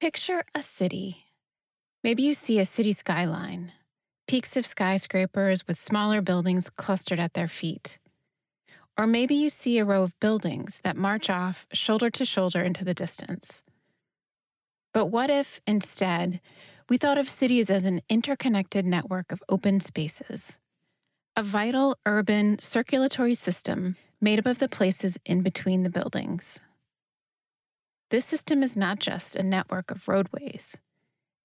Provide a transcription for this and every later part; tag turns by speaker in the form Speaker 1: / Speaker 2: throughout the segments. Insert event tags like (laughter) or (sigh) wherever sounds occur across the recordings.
Speaker 1: Picture a city. Maybe you see a city skyline, peaks of skyscrapers with smaller buildings clustered at their feet. Or maybe you see a row of buildings that march off shoulder to shoulder into the distance. But what if, instead, we thought of cities as an interconnected network of open spaces? A vital urban circulatory system made up of the places in between the buildings. This system is not just a network of roadways.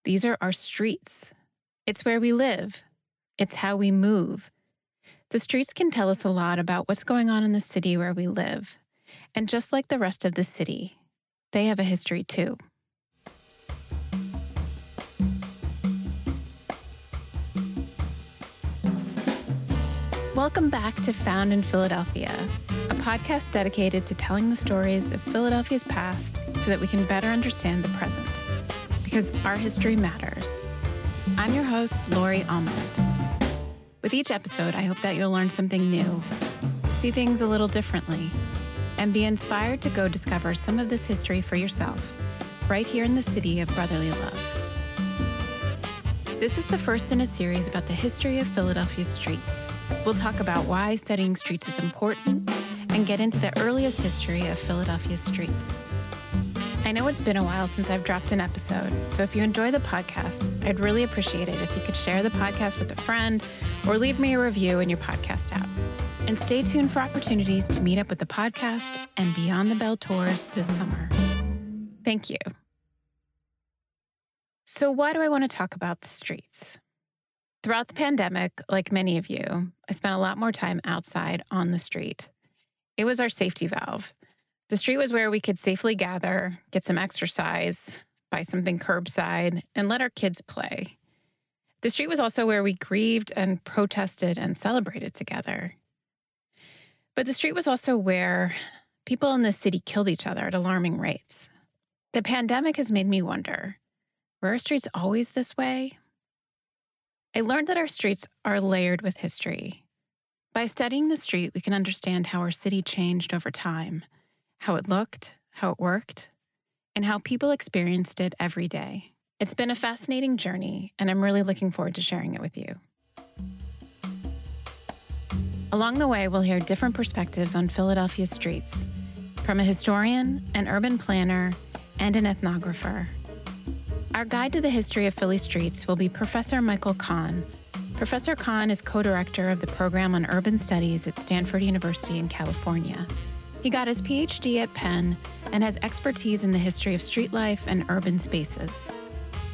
Speaker 1: These are our streets. It's where we live. It's how we move. The streets can tell us a lot about what's going on in the city where we live. And just like the rest of the city, they have a history too. Welcome back to Found in Philadelphia, a podcast dedicated to telling the stories of Philadelphia's past so that we can better understand the present. Because our history matters. I'm your host, Lori Aument. With each episode, I hope that you'll learn something new, see things a little differently, and be inspired to go discover some of this history for yourself, right here in the city of brotherly love. This is the first in a series about the history of Philadelphia's streets. We'll talk about why studying streets is important and get into the earliest history of Philadelphia's streets. I know it's been a while since I've dropped an episode, so if you enjoy the podcast, I'd really appreciate it if you could share the podcast with a friend or leave me a review in your podcast app. And stay tuned for opportunities to meet up with the podcast and Beyond the Bell tours this summer. Thank you. So, why do I want to talk about the streets? Throughout the pandemic, like many of you, I spent a lot more time outside on the street. It was our safety valve. The street was where we could safely gather, get some exercise, buy something curbside, and let our kids play. The street was also where we grieved and protested and celebrated together. But the street was also where people in the city killed each other at alarming rates. The pandemic has made me wonder were our streets always this way? I learned that our streets are layered with history. By studying the street, we can understand how our city changed over time, how it looked, how it worked, and how people experienced it every day. It's been a fascinating journey, and I'm really looking forward to sharing it with you. Along the way, we'll hear different perspectives on Philadelphia's streets from a historian, an urban planner, and an ethnographer. Our guide to the history of Philly streets will be Professor Michael Kahan. Professor Kahan is co director of the program on urban studies at Stanford University in California. He got his PhD at Penn and has expertise in the history of street life and urban spaces.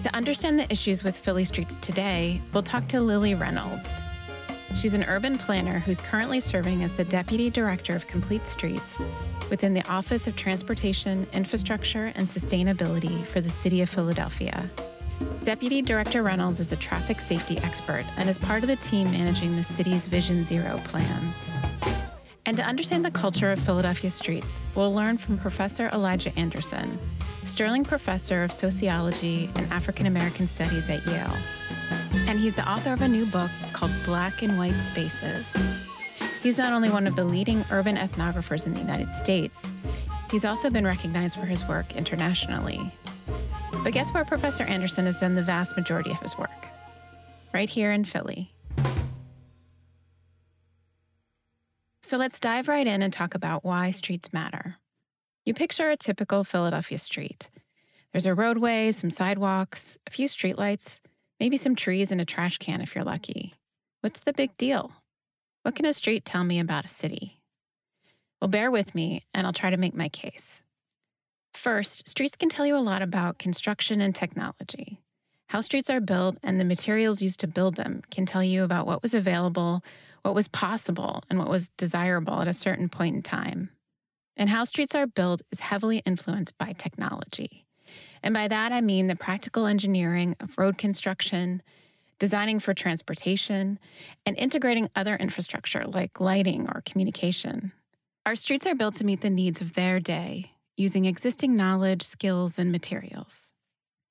Speaker 1: To understand the issues with Philly streets today, we'll talk to Lily Reynolds. She's an urban planner who's currently serving as the Deputy Director of Complete Streets within the Office of Transportation, Infrastructure, and Sustainability for the City of Philadelphia. Deputy Director Reynolds is a traffic safety expert and is part of the team managing the city's Vision Zero plan. And to understand the culture of Philadelphia streets, we'll learn from Professor Elijah Anderson, Sterling Professor of Sociology and African American Studies at Yale. And he's the author of a new book called Black and White Spaces He's not only one of the leading urban ethnographers in the United States, he's also been recognized for his work internationally. But guess where Professor Anderson has done the vast majority of his work? Right here in Philly. So let's dive right in and talk about why streets matter. You picture a typical Philadelphia street. There's a roadway, some sidewalks, a few streetlights, maybe some trees and a trash can if you're lucky. What's the big deal? What can a street tell me about a city? Well, bear with me and I'll try to make my case. First, streets can tell you a lot about construction and technology. How streets are built and the materials used to build them can tell you about what was available, what was possible, and what was desirable at a certain point in time. And how streets are built is heavily influenced by technology. And by that, I mean the practical engineering of road construction, designing for transportation, and integrating other infrastructure like lighting or communication. Our streets are built to meet the needs of their day using existing knowledge, skills, and materials.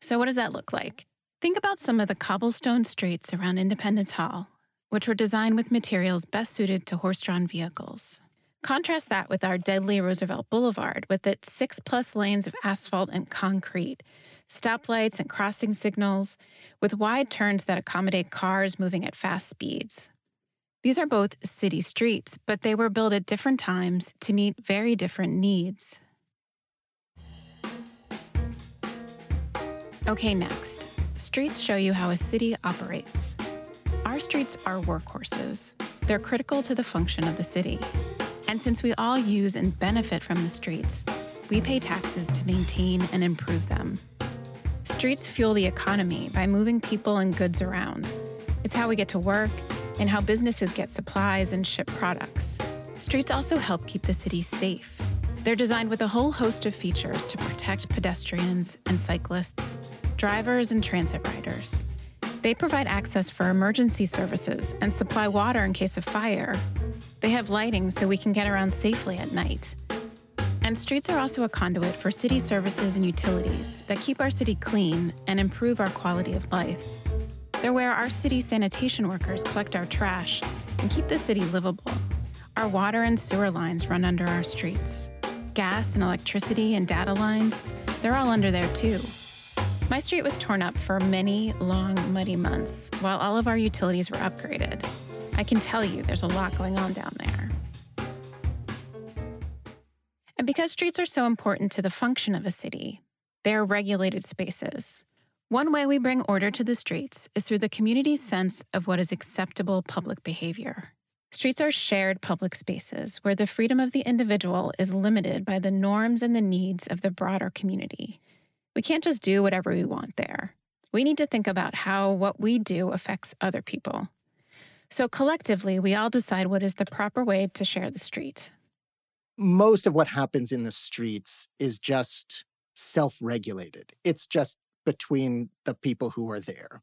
Speaker 1: So, what does that look like? Think about some of the cobblestone streets around Independence Hall, which were designed with materials best suited to horse drawn vehicles. Contrast that with our deadly Roosevelt Boulevard with its six plus lanes of asphalt and concrete, stoplights and crossing signals, with wide turns that accommodate cars moving at fast speeds. These are both city streets, but they were built at different times to meet very different needs. Okay, next. Streets show you how a city operates. Our streets are workhorses. They're critical to the function of the city. And since we all use and benefit from the streets, we pay taxes to maintain and improve them. Streets fuel the economy by moving people and goods around. It's how we get to work and how businesses get supplies and ship products. Streets also help keep the city safe. They're designed with a whole host of features to protect pedestrians and cyclists, drivers and transit riders. They provide access for emergency services and supply water in case of fire. They have lighting so we can get around safely at night. And streets are also a conduit for city services and utilities that keep our city clean and improve our quality of life. They're where our city sanitation workers collect our trash and keep the city livable. Our water and sewer lines run under our streets. Gas and electricity and data lines, they're all under there too. My street was torn up for many long, muddy months while all of our utilities were upgraded. I can tell you there's a lot going on down there. And because streets are so important to the function of a city, they are regulated spaces. One way we bring order to the streets is through the community's sense of what is acceptable public behavior. Streets are shared public spaces where the freedom of the individual is limited by the norms and the needs of the broader community. We can't just do whatever we want there. We need to think about how what we do affects other people. So collectively, we all decide what is the proper way to share the street
Speaker 2: most of what happens in the streets is just self regulated. It's just between the people who are there.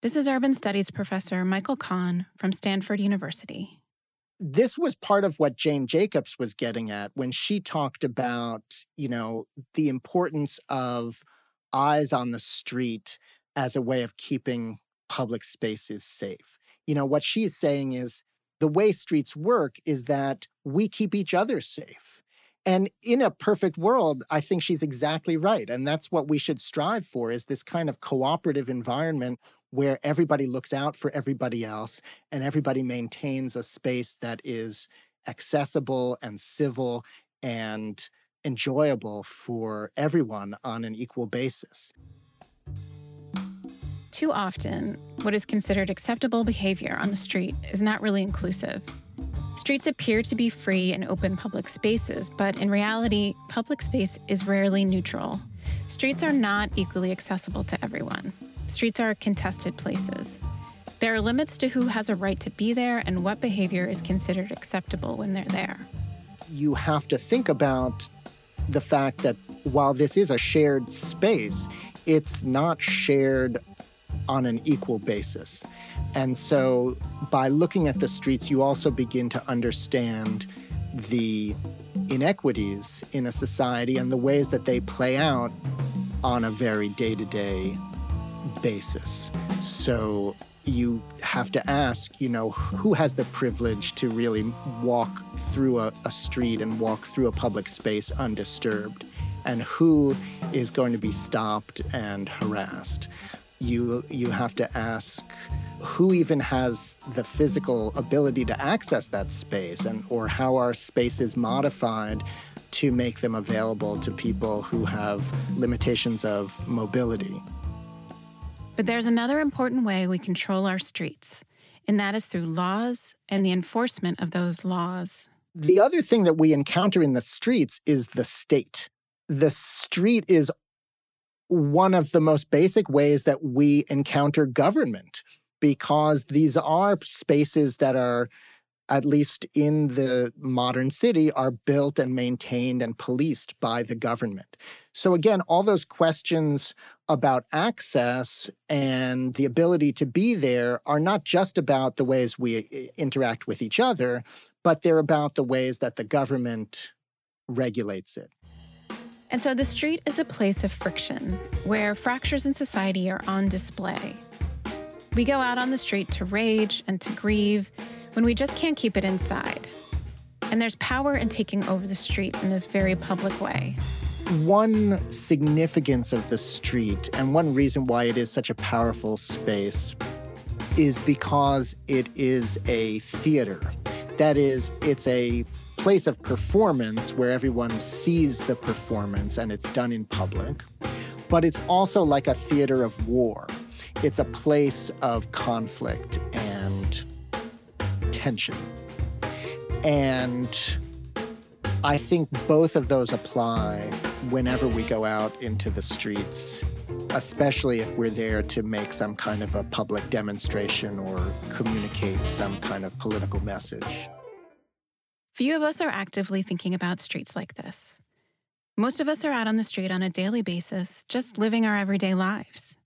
Speaker 1: This is urban studies professor Michael Kahan from Stanford University.
Speaker 2: This was part of what Jane Jacobs was getting at when she talked about, you know, the importance of eyes on the street as a way of keeping public spaces safe. You know, what she's saying is the way streets work is that we keep each other safe. And in a perfect world, I think she's exactly right. And that's what we should strive for is this kind of cooperative environment where everybody looks out for everybody else and everybody maintains a space that is accessible and civil and enjoyable for everyone on an equal basis.
Speaker 1: Too often, what is considered acceptable behavior on the street is not really inclusive. Streets appear to be free and open public spaces, but in reality, public space is rarely neutral. Streets are not equally accessible to everyone. Streets are contested places. There are limits to who has a right to be there and what behavior is considered acceptable when they're there.
Speaker 2: You have to think about the fact that while this is a shared space, it's not shared on an equal basis. And so by looking at the streets, you also begin to understand the inequities in a society and the ways that they play out on a very day to day basis. So you have to ask, you know, who has the privilege to really walk through a, a, street and walk through a public space undisturbed? And who is going to be stopped and harassed? You you have to ask who even has the physical ability to access that space and or how our space is modified to make them available to people who have limitations of mobility.
Speaker 1: But there's another important way we control our streets, and that is through laws and the enforcement of those laws.
Speaker 2: The other thing that we encounter in the streets is the state. The street is one of the most basic ways that we encounter government because these are spaces that are at least in the modern city are built and maintained and policed by the government. So again, all those questions about access and the ability to be there are not just about the ways we eh, interact with each other, but they're about the ways that the government regulates it.
Speaker 1: And so the street is a place of friction where fractures in society are on display. We go out on the street to rage and to grieve when we just can't keep it inside. And there's power in taking over the street in this very public way.
Speaker 2: one significance of the street and one reason why it is such a powerful space is because it is a theater. That is, it's a place of performance where everyone sees the performance and it's done in public. But it's also like a theater of war. It's a place of conflict and tension. And I think both of those apply whenever we go out into the streets, especially if we're there to make some kind of a public demonstration or communicate some kind of political message.
Speaker 1: Few of us are actively thinking about streets like this. Most of us are out on the street on a daily basis, just living our everyday lives.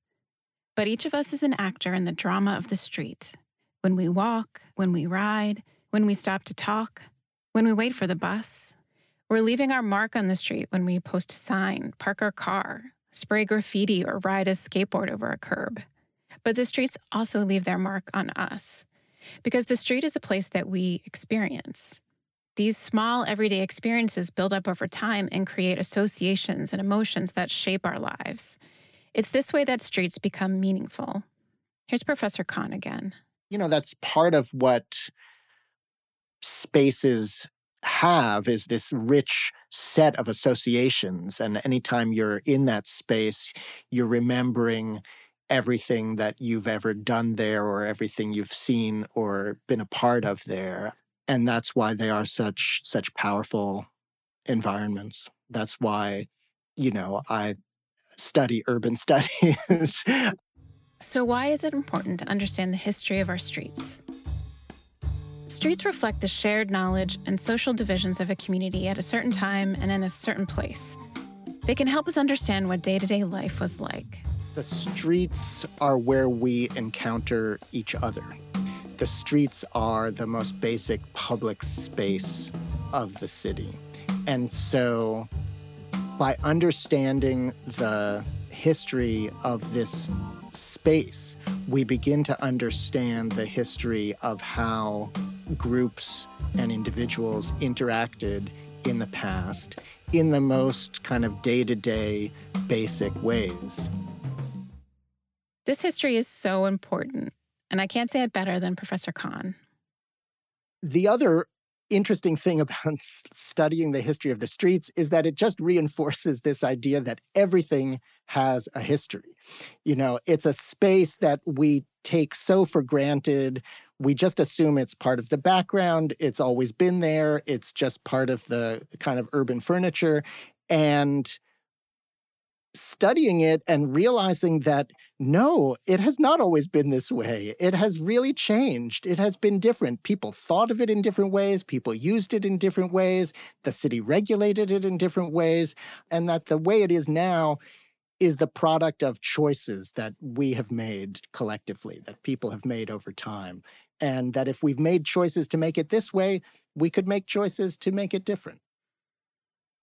Speaker 1: But each of us is an actor in the drama of the street. When we walk, when we ride, when we stop to talk, when we wait for the bus, we're leaving our mark on the street when we post a sign, park our car, spray graffiti, or ride a skateboard over a curb. But the streets also leave their mark on us because the street is a place that we experience. These small everyday experiences build up over time and create associations and emotions that shape our lives. It's this way that streets become meaningful. Here's Professor Kahan again.
Speaker 2: You know, that's part of what spaces have is this rich set of associations. And anytime you're in that space, you're remembering everything that you've ever done there or everything you've seen or been a part of there. And that's why they are such such powerful environments. That's why, you know, I study urban (laughs) studies.
Speaker 1: so why is it important to understand the history of our streets? Streets reflect the shared knowledge and social divisions of a community at a certain time and in a certain place. They can help us understand what day to day life was like.
Speaker 2: The streets are where we encounter each other. The streets are the most basic public space of the city. And so, by understanding the history of this space, we begin to understand the history of how groups and individuals interacted in the past in the most kind of day to day basic ways.
Speaker 1: This history is so important, and I can't say it better than Professor Kahan.
Speaker 2: The other interesting thing about studying the history of the streets is that it just reinforces this idea that everything has a history. You know, it's a space that we take so for granted we just assume it's part of the background. It's always been there. It's just part of the kind of urban furniture. And studying it and realizing that no, it has not always been this way. It has really changed. It has been different. People thought of it in different ways, people used it in different ways, the city regulated it in different ways, and that the way it is now is the product of choices that we have made collectively, that people have made over time and that if we've made choices to make it this way, we could make choices to make it different.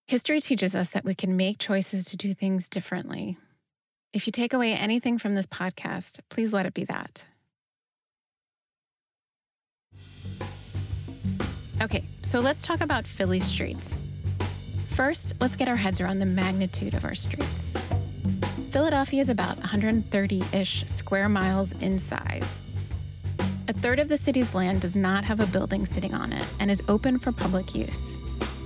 Speaker 1: History teaches us that we can make choices to do things differently. If you take away anything from this podcast, please let it be that. Okay, so let's talk about Philly streets. First, let's get our heads around the magnitude of our streets. Philadelphia is about 130 ish square miles in size. A third of the city's land does not have a building sitting on it and is open for public use.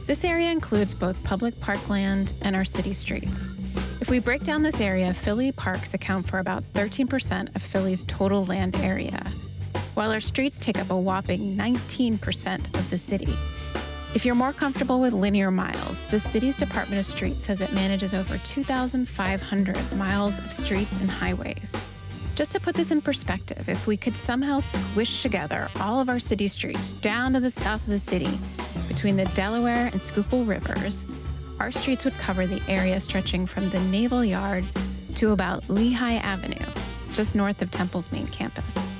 Speaker 1: This area includes both public parkland and our city streets. If we break down this area, Philly parks account for about 13% of Philly's total land area, while our streets take up a whopping 19% of the city. If you're more comfortable with linear miles, the city's Department of Streets says it manages over 2,500 miles of streets and highways. Just to put this in perspective, if we could somehow squish together all of our city streets down to the south of the city, between the Delaware and Schuylkill rivers, our streets would cover the area stretching from the Naval Yard to about Lehigh Avenue, just north of Temple's main campus.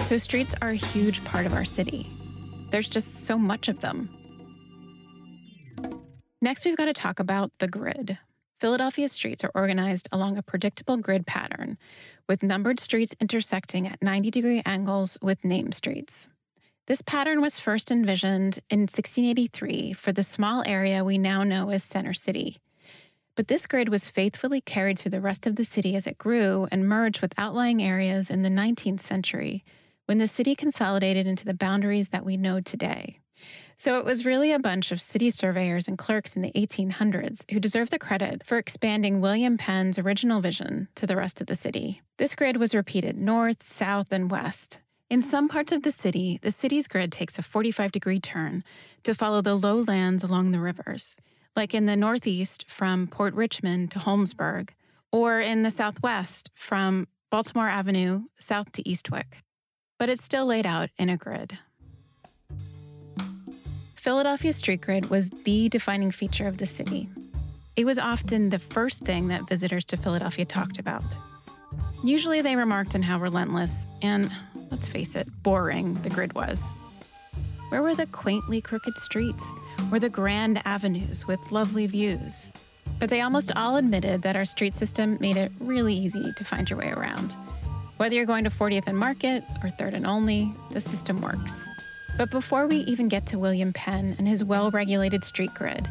Speaker 1: So, streets are a huge part of our city. There's just so much of them. Next, we've got to talk about the grid. Philadelphia streets are organized along a predictable grid pattern, with numbered streets intersecting at 90 degree angles with named streets. This pattern was first envisioned in 1683 for the small area we now know as Center City. But this grid was faithfully carried through the rest of the city as it grew and merged with outlying areas in the 19th century when the city consolidated into the boundaries that we know today. So it was really a bunch of city surveyors and clerks in the 1800s who deserve the credit for expanding William Penn's original vision to the rest of the city. This grid was repeated north, south, and west. In some parts of the city, the city's grid takes a 45 degree turn to follow the lowlands along the rivers like in the Northeast from Port Richmond to Holmesburg, or in the Southwest from Baltimore Avenue south to Eastwick. But it's still laid out in a grid. Philadelphia's street grid was the defining feature of the city. It was often the first thing that visitors to Philadelphia talked about. Usually they remarked on how relentless and, let's face it, boring the grid was. Where were the quaintly crooked streets? Were the grand avenues with lovely views? But they almost all admitted that our street system made it really easy to find your way around. Whether you're going to 40th and Market or 3rd and Olney, the system works. But before we even get to William Penn and his well regulated street grid,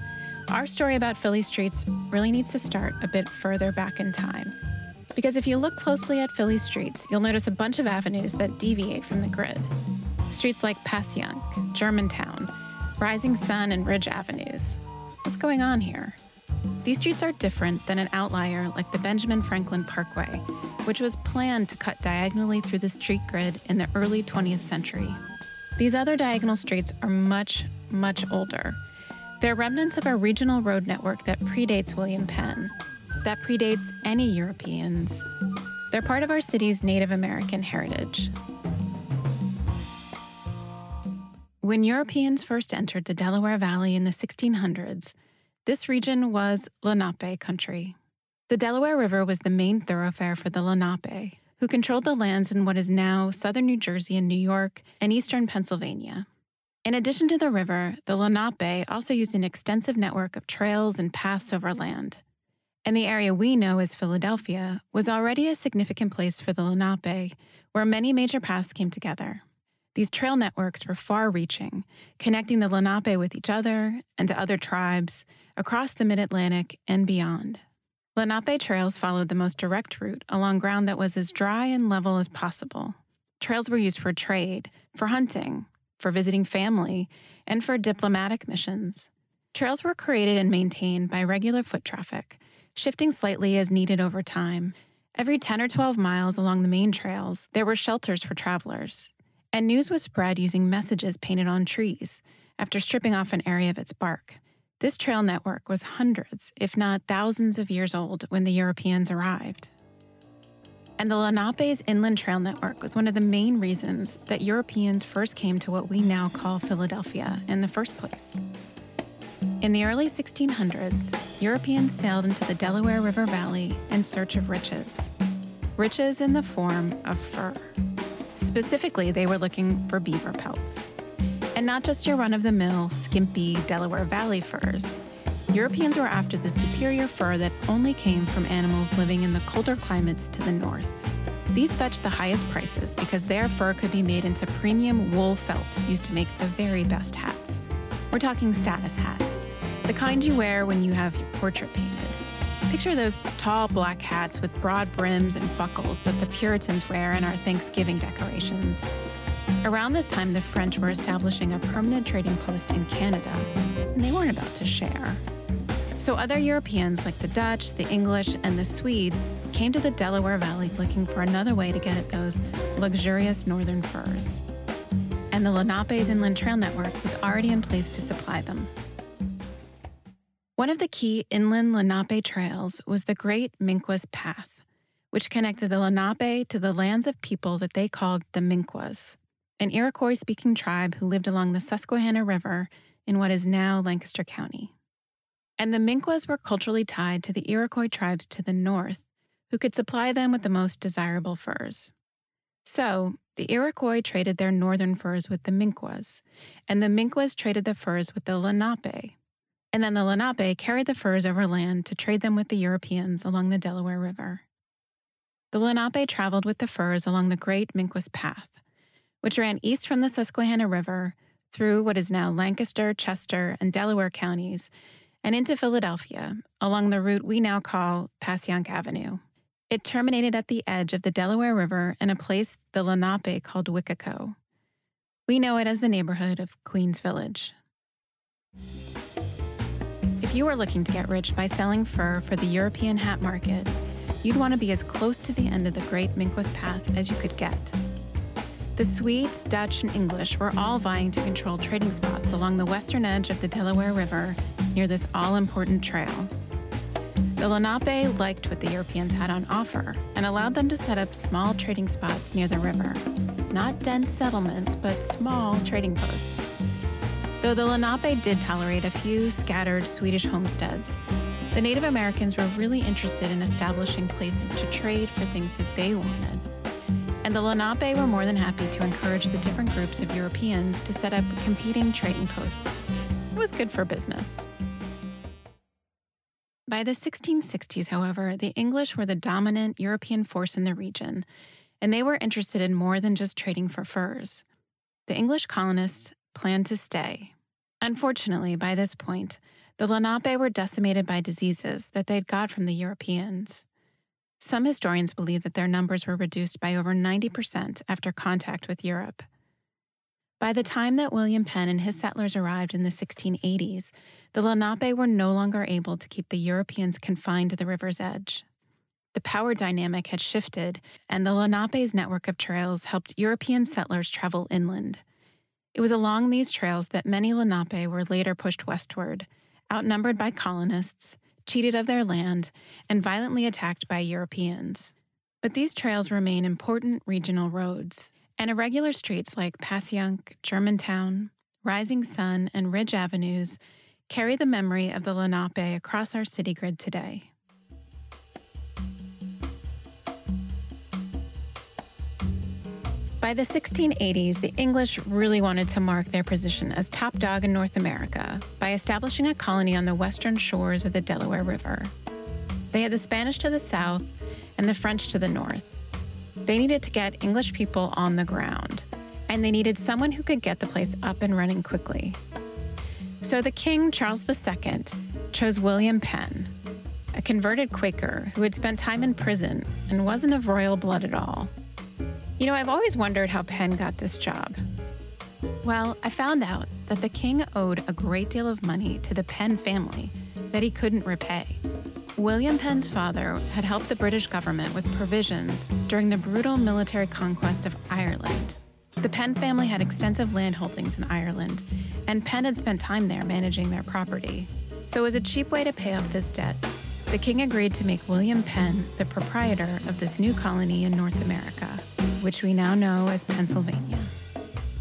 Speaker 1: our story about Philly streets really needs to start a bit further back in time. Because if you look closely at Philly streets, you'll notice a bunch of avenues that deviate from the grid. Streets like Passyunk, Germantown, Rising Sun, and Ridge Avenues. What's going on here? These streets are different than an outlier like the Benjamin Franklin Parkway, which was planned to cut diagonally through the street grid in the early 20th century. These other diagonal streets are much, much older. They're remnants of a regional road network that predates William Penn, that predates any Europeans. They're part of our city's Native American heritage. When Europeans first entered the Delaware Valley in the 1600s, this region was Lenape country. The Delaware River was the main thoroughfare for the Lenape, who controlled the lands in what is now southern New Jersey and New York and eastern Pennsylvania. In addition to the river, the Lenape also used an extensive network of trails and paths over land. And the area we know as Philadelphia was already a significant place for the Lenape, where many major paths came together. These trail networks were far reaching, connecting the Lenape with each other and to other tribes across the mid Atlantic and beyond. Lenape trails followed the most direct route along ground that was as dry and level as possible. Trails were used for trade, for hunting, for visiting family, and for diplomatic missions. Trails were created and maintained by regular foot traffic, shifting slightly as needed over time. Every 10 or 12 miles along the main trails, there were shelters for travelers, and news was spread using messages painted on trees after stripping off an area of its bark. This trail network was hundreds, if not thousands, of years old when the Europeans arrived. And the Lenape's inland trail network was one of the main reasons that Europeans first came to what we now call Philadelphia in the first place. In the early 1600s, Europeans sailed into the Delaware River Valley in search of riches. Riches in the form of fur. Specifically, they were looking for beaver pelts. And not just your run of the mill, skimpy Delaware Valley furs. Europeans were after the superior fur that only came from animals living in the colder climates to the north. These fetched the highest prices because their fur could be made into premium wool felt used to make the very best hats. We're talking status hats, the kind you wear when you have your portrait painted. Picture those tall black hats with broad brims and buckles that the Puritans wear in our Thanksgiving decorations. Around this time, the French were establishing a permanent trading post in Canada, and they weren't about to share. So other Europeans, like the Dutch, the English, and the Swedes, came to the Delaware Valley looking for another way to get at those luxurious northern furs. And the Lenape's Inland Trail Network was already in place to supply them. One of the key inland Lenape trails was the Great Minquas Path, which connected the Lenape to the lands of people that they called the Minquas, an Iroquois speaking tribe who lived along the Susquehanna River in what is now Lancaster County. And the Minquas were culturally tied to the Iroquois tribes to the north, who could supply them with the most desirable furs. So, the Iroquois traded their northern furs with the Minquas, and the Minquas traded the furs with the Lenape, and then the Lenape carried the furs overland to trade them with the Europeans along the Delaware River. The Lenape traveled with the furs along the Great Minquas Path, which ran east from the Susquehanna River through what is now Lancaster, Chester, and Delaware counties, and into Philadelphia along the route we now call Passyunk Avenue. It terminated at the edge of the Delaware River in a place the Lenape called Wicaco. We know it as the neighborhood of Queens Village. If you were looking to get rich by selling fur for the European hat market, you'd want to be as close to the end of the Great Minquas Path as you could get. The Swedes, Dutch, and English were all vying to control trading spots along the western edge of the Delaware River near this all important trail. The Lenape liked what the Europeans had on offer and allowed them to set up small trading spots near the river. Not dense settlements, but small trading posts. Though the Lenape did tolerate a few scattered Swedish homesteads, the Native Americans were really interested in establishing places to trade for things that they wanted. And the Lenape were more than happy to encourage the different groups of Europeans to set up competing trading posts. It was good for business. By the 1660s, however, the English were the dominant European force in the region, and they were interested in more than just trading for furs. The English colonists planned to stay. Unfortunately, by this point, the Lenape were decimated by diseases that they'd got from the Europeans. Some historians believe that their numbers were reduced by over 90% after contact with Europe. By the time that William Penn and his settlers arrived in the 1680s, the Lenape were no longer able to keep the Europeans confined to the river's edge. The power dynamic had shifted, and the Lenape's network of trails helped European settlers travel inland. It was along these trails that many Lenape were later pushed westward, outnumbered by colonists, cheated of their land, and violently attacked by Europeans. But these trails remain important regional roads, and irregular streets like Passyunk, Germantown, Rising Sun, and Ridge Avenues carry the memory of the Lenape across our city grid today. By the 1680s, the English really wanted to mark their position as top dog in North America by establishing a colony on the western shores of the Delaware River. They had the Spanish to the south and the French to the north. They needed to get English people on the ground, and they needed someone who could get the place up and running quickly. So the King, Charles II, chose William Penn, a converted Quaker who had spent time in prison and wasn't of royal blood at all. You know, I've always wondered how Penn got this job. Well, I found out that the king owed a great deal of money to the Penn family that he couldn't repay. William Penn's father had helped the British government with provisions during the brutal military conquest of Ireland. The Penn family had extensive land holdings in Ireland, and Penn had spent time there managing their property. So, as a cheap way to pay off this debt, the king agreed to make William Penn the proprietor of this new colony in North America, which we now know as Pennsylvania.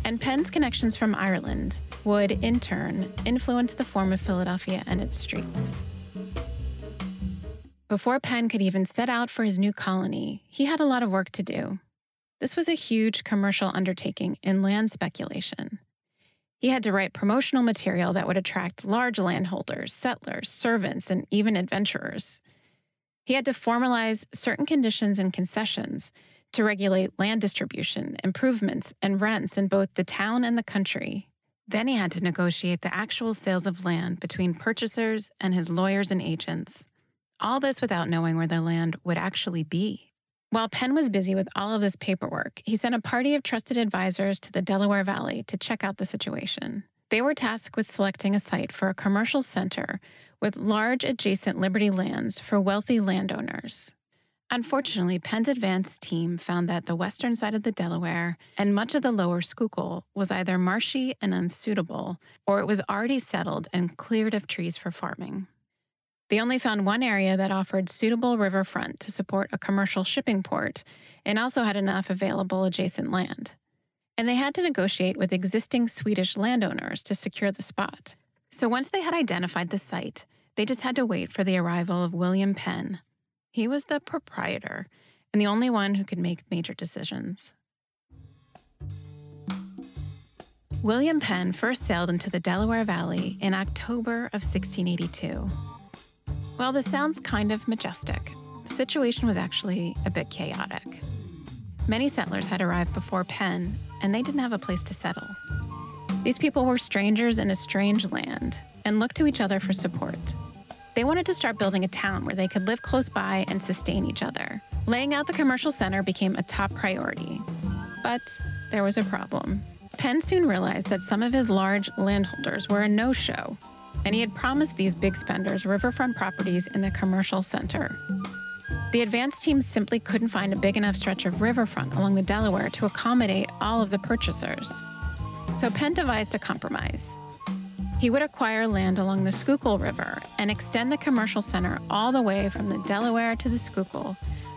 Speaker 1: And Penn's connections from Ireland would, in turn, influence the form of Philadelphia and its streets. Before Penn could even set out for his new colony, he had a lot of work to do. This was a huge commercial undertaking in land speculation. He had to write promotional material that would attract large landholders, settlers, servants, and even adventurers. He had to formalize certain conditions and concessions to regulate land distribution, improvements, and rents in both the town and the country. Then he had to negotiate the actual sales of land between purchasers and his lawyers and agents. All this without knowing where the land would actually be. While Penn was busy with all of this paperwork, he sent a party of trusted advisors to the Delaware Valley to check out the situation. They were tasked with selecting a site for a commercial center with large adjacent Liberty lands for wealthy landowners. Unfortunately, Penn's advance team found that the western side of the Delaware and much of the lower Schuylkill was either marshy and unsuitable, or it was already settled and cleared of trees for farming. They only found one area that offered suitable riverfront to support a commercial shipping port and also had enough available adjacent land. And they had to negotiate with existing Swedish landowners to secure the spot. So once they had identified the site, they just had to wait for the arrival of William Penn. He was the proprietor and the only one who could make major decisions. William Penn first sailed into the Delaware Valley in October of 1682. While this sounds kind of majestic, the situation was actually a bit chaotic. Many settlers had arrived before Penn, and they didn't have a place to settle. These people were strangers in a strange land, and looked to each other for support. They wanted to start building a town where they could live close by and sustain each other. Laying out the commercial center became a top priority. But there was a problem. Penn soon realized that some of his large landholders were a no show, and he had promised these big spenders riverfront properties in the commercial center. The advance team simply couldn't find a big enough stretch of riverfront along the Delaware to accommodate all of the purchasers. So Penn devised a compromise. He would acquire land along the Schuylkill River and extend the commercial center all the way from the Delaware to the Schuylkill,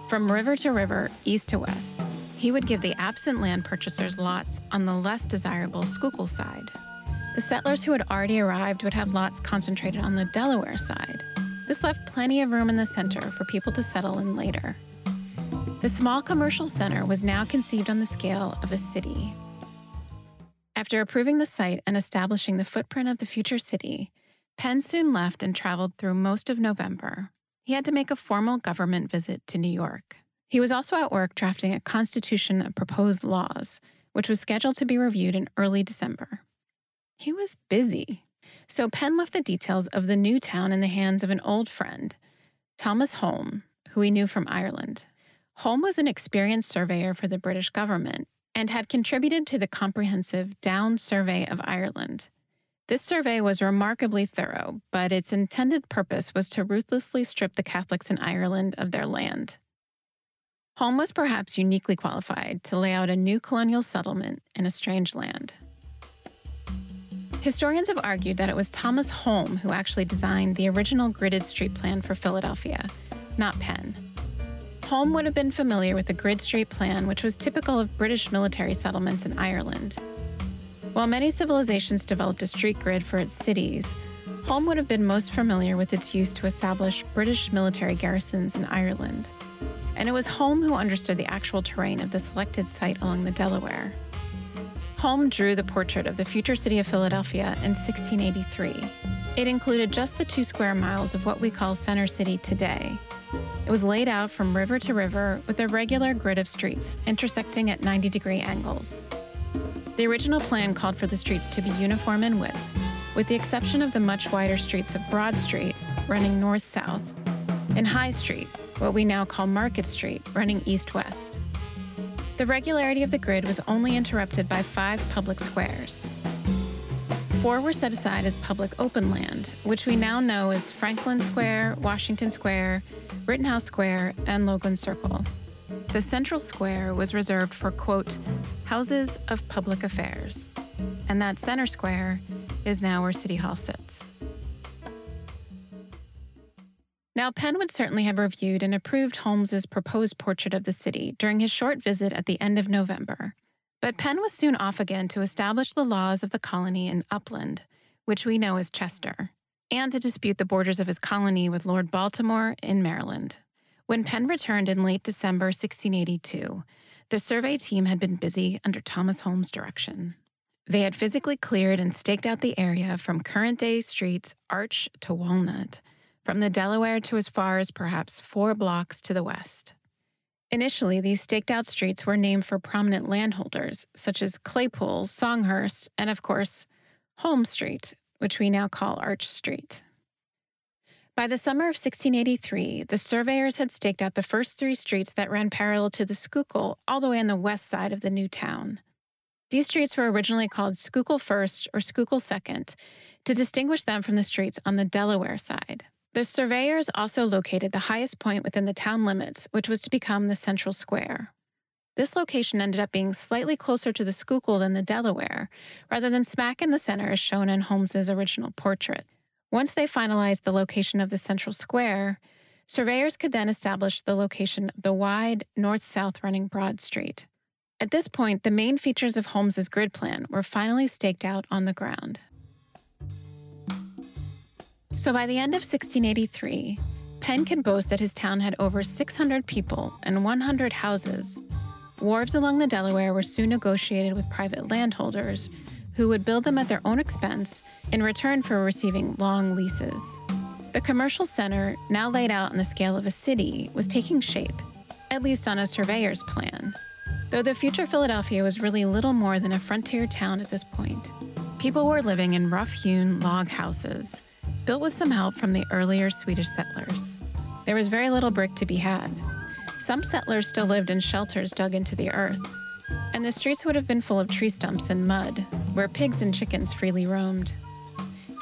Speaker 1: from river to river, east to west. He would give the absent land purchasers lots on the less desirable Schuylkill side. The settlers who had already arrived would have lots concentrated on the Delaware side. This left plenty of room in the center for people to settle in later. The small commercial center was now conceived on the scale of a city. After approving the site and establishing the footprint of the future city, Penn soon left and traveled through most of November. He had to make a formal government visit to New York. He was also at work drafting a constitution of proposed laws, which was scheduled to be reviewed in early December. He was busy. So Penn left the details of the new town in the hands of an old friend, Thomas Holme, who he knew from Ireland. Holme was an experienced surveyor for the British government and had contributed to the comprehensive Down Survey of Ireland. This survey was remarkably thorough, but its intended purpose was to ruthlessly strip the Catholics in Ireland of their land. Holme was perhaps uniquely qualified to lay out a new colonial settlement in a strange land. Historians have argued that it was Thomas Holme who actually designed the original gridded street plan for Philadelphia, not Penn. Holme would have been familiar with the grid street plan, which was typical of British military settlements in Ireland. While many civilizations developed a street grid for its cities, Holme would have been most familiar with its use to establish British military garrisons in Ireland. And it was Holme who understood the actual terrain of the selected site along the Delaware. Holme drew the portrait of the future city of Philadelphia in 1683. It included just the two square miles of what we call Center City today. It was laid out from river to river with a regular grid of streets intersecting at 90 degree angles. The original plan called for the streets to be uniform in width, with the exception of the much wider streets of Broad Street, running north south, and High Street, what we now call Market Street, running east west. The regularity of the grid was only interrupted by five public squares. Four were set aside as public open land, which we now know as Franklin Square, Washington Square, Rittenhouse Square, and Logan Circle. The central square was reserved for, quote, houses of public affairs. And that center square is now where City Hall sits. Now, Penn would certainly have reviewed and approved Holmes's proposed portrait of the city during his short visit at the end of November. But Penn was soon off again to establish the laws of the colony in Upland, which we know as Chester, and to dispute the borders of his colony with Lord Baltimore in Maryland. When Penn returned in late December 1682, the survey team had been busy under Thomas Holme's direction. They had physically cleared and staked out the area from current day streets Arch to Walnut from the Delaware to as far as perhaps four blocks to the west. Initially, these staked out streets were named for prominent landholders, such as Claypool, Songhurst, and of course, Holme Street, which we now call Arch Street. By the summer of 1683, the surveyors had staked out the first three streets that ran parallel to the Schuylkill all the way on the west side of the new town. These streets were originally called Schuylkill First or Schuylkill Second to distinguish them from the streets on the Delaware side. The surveyors also located the highest point within the town limits, which was to become the central square. This location ended up being slightly closer to the Schuylkill than the Delaware, rather than smack in the center as shown in Holmes's original portrait. Once they finalized the location of the central square, surveyors could then establish the location of the wide north-south running Broad Street. At this point, the main features of Holmes's grid plan were finally staked out on the ground. So by the end of 1683, Penn could boast that his town had over 600 people and 100 houses. Wharves along the Delaware were soon negotiated with private landholders who would build them at their own expense in return for receiving long leases. The commercial center, now laid out on the scale of a city, was taking shape, at least on a surveyor's plan, though the future Philadelphia was really little more than a frontier town at this point. People were living in rough hewn log houses, built with some help from the earlier Swedish settlers. There was very little brick to be had. Some settlers still lived in shelters dug into the earth, and the streets would have been full of tree stumps and mud, where pigs and chickens freely roamed.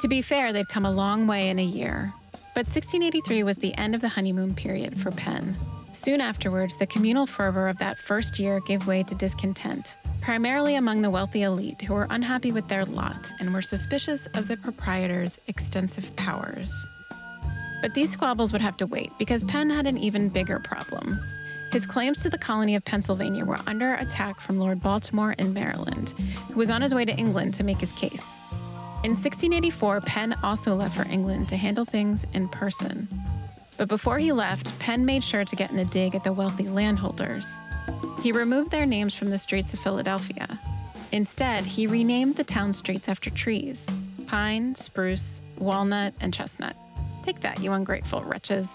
Speaker 1: To be fair, they'd come a long way in a year, but 1683 was the end of the honeymoon period for Penn. Soon afterwards, the communal fervor of that first year gave way to discontent, primarily among the wealthy elite who were unhappy with their lot and were suspicious of the proprietor's extensive powers. But these squabbles would have to wait because Penn had an even bigger problem. His claims to the colony of Pennsylvania were under attack from Lord Baltimore in Maryland, who was on his way to England to make his case. In 1684, Penn also left for England to handle things in person. But before he left, Penn made sure to get in a dig at the wealthy landholders. He removed their names from the streets of Philadelphia. Instead, he renamed the town streets after trees pine, spruce, walnut, and chestnut. Take that, you ungrateful wretches.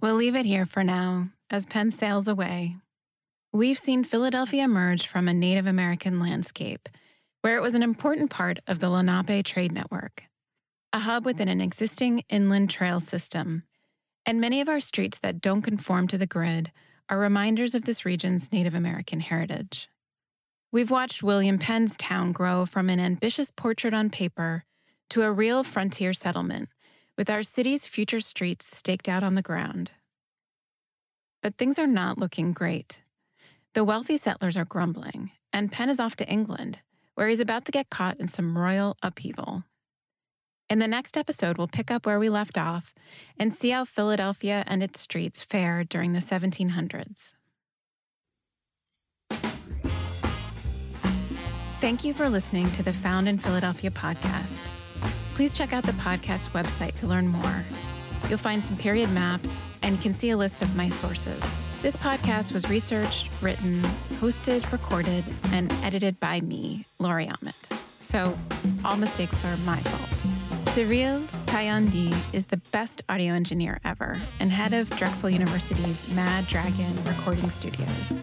Speaker 1: We'll leave it here for now as Penn sails away. We've seen Philadelphia emerge from a Native American landscape where it was an important part of the Lenape trade network, a hub within an existing inland trail system and many of our streets that don't conform to the grid are reminders of this region's Native American heritage. We've watched William Penn's town grow from an ambitious portrait on paper to a real frontier settlement, with our city's future streets staked out on the ground. But things are not looking great. The wealthy settlers are grumbling, and Penn is off to England, where he's about to get caught in some royal upheaval. In the next episode, we'll pick up where we left off and see how Philadelphia and its streets fared during the 1700s. Thank you for listening to the Found in Philadelphia podcast. Please check out the podcast website to learn more. You'll find some period maps and can see a list of my sources. This podcast was researched, written, hosted, recorded, and edited by me, Lori Aument. So all mistakes are my fault. Cyril Payandi is the best audio engineer ever and head of Drexel University's Mad Dragon Recording Studios.